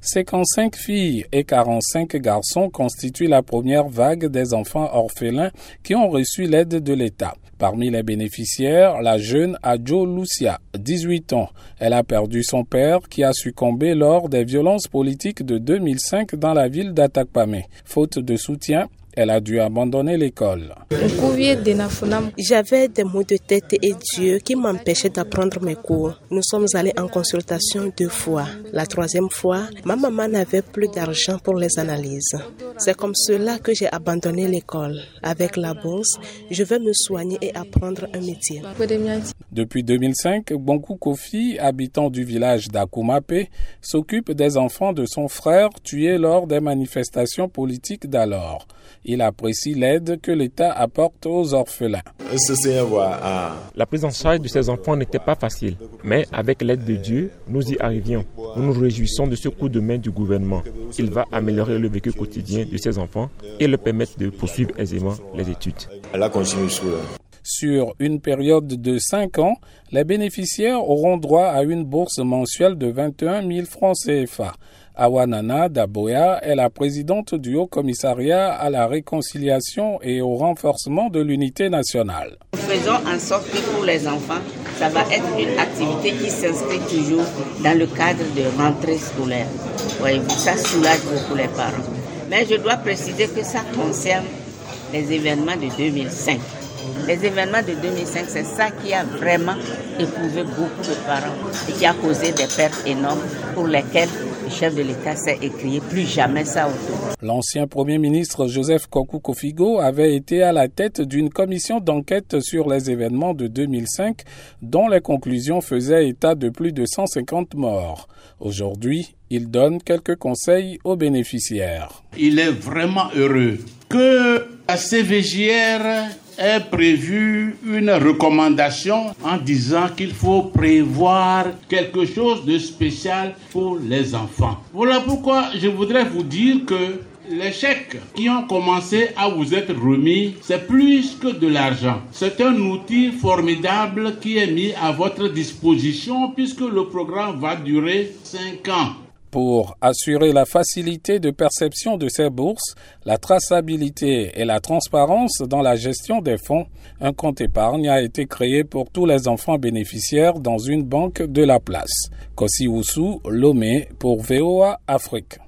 55 filles et 45 garçons constituent la première vague des enfants orphelins qui ont reçu l'aide de l'État. Parmi les bénéficiaires, la jeune Adjo Lucia, 18 ans. Elle a perdu son père qui a succombé lors des violences politiques de 2005 dans la ville d'Atakpame. Faute de soutien, elle a dû abandonner l'école. J'avais des maux de tête et Dieu qui m'empêchait d'apprendre mes cours. Nous sommes allés en consultation deux fois. La troisième fois, ma maman n'avait plus d'argent pour les analyses. C'est comme cela que j'ai abandonné l'école. Avec la bourse, je vais me soigner et apprendre un métier. Depuis 2005, Bonkou Kofi, habitant du village d'Akumape, s'occupe des enfants de son frère tués lors des manifestations politiques d'alors. Il apprécie l'aide que l'État apporte aux orphelins. La prise en charge de ces enfants n'était pas facile, mais avec l'aide de Dieu, nous y arrivions. Nous nous réjouissons de ce coup de main du gouvernement. Il va améliorer le vécu quotidien de ces enfants et leur permettre de poursuivre aisément les études. Sur une période de 5 ans, les bénéficiaires auront droit à une bourse mensuelle de 21 000 francs CFA. Awanana Daboya est la présidente du Haut Commissariat à la réconciliation et au renforcement de l'unité nationale. Nous faisons en sorte que pour les enfants, ça va être une activité qui s'inscrit toujours dans le cadre de rentrée scolaire. Voyez-vous, ça soulage beaucoup les parents. Mais je dois préciser que ça concerne les événements de 2005. Les événements de 2005, c'est ça qui a vraiment éprouvé beaucoup de parents et qui a causé des pertes énormes pour lesquelles le chef de l'État s'est écrié plus jamais ça autour. L'ancien Premier ministre Joseph Kokou Kofigo avait été à la tête d'une commission d'enquête sur les événements de 2005 dont les conclusions faisaient état de plus de 150 morts. Aujourd'hui, il donne quelques conseils aux bénéficiaires. Il est vraiment heureux que la CVJR ait prévu une recommandation en disant qu'il faut prévoir quelque chose de spécial pour les enfants. Voilà pourquoi je voudrais vous dire que les chèques qui ont commencé à vous être remis, c'est plus que de l'argent. C'est un outil formidable qui est mis à votre disposition puisque le programme va durer 5 ans. Pour assurer la facilité de perception de ces bourses, la traçabilité et la transparence dans la gestion des fonds, un compte épargne a été créé pour tous les enfants bénéficiaires dans une banque de la place. Kossi Oussou, Lomé pour VOA Afrique.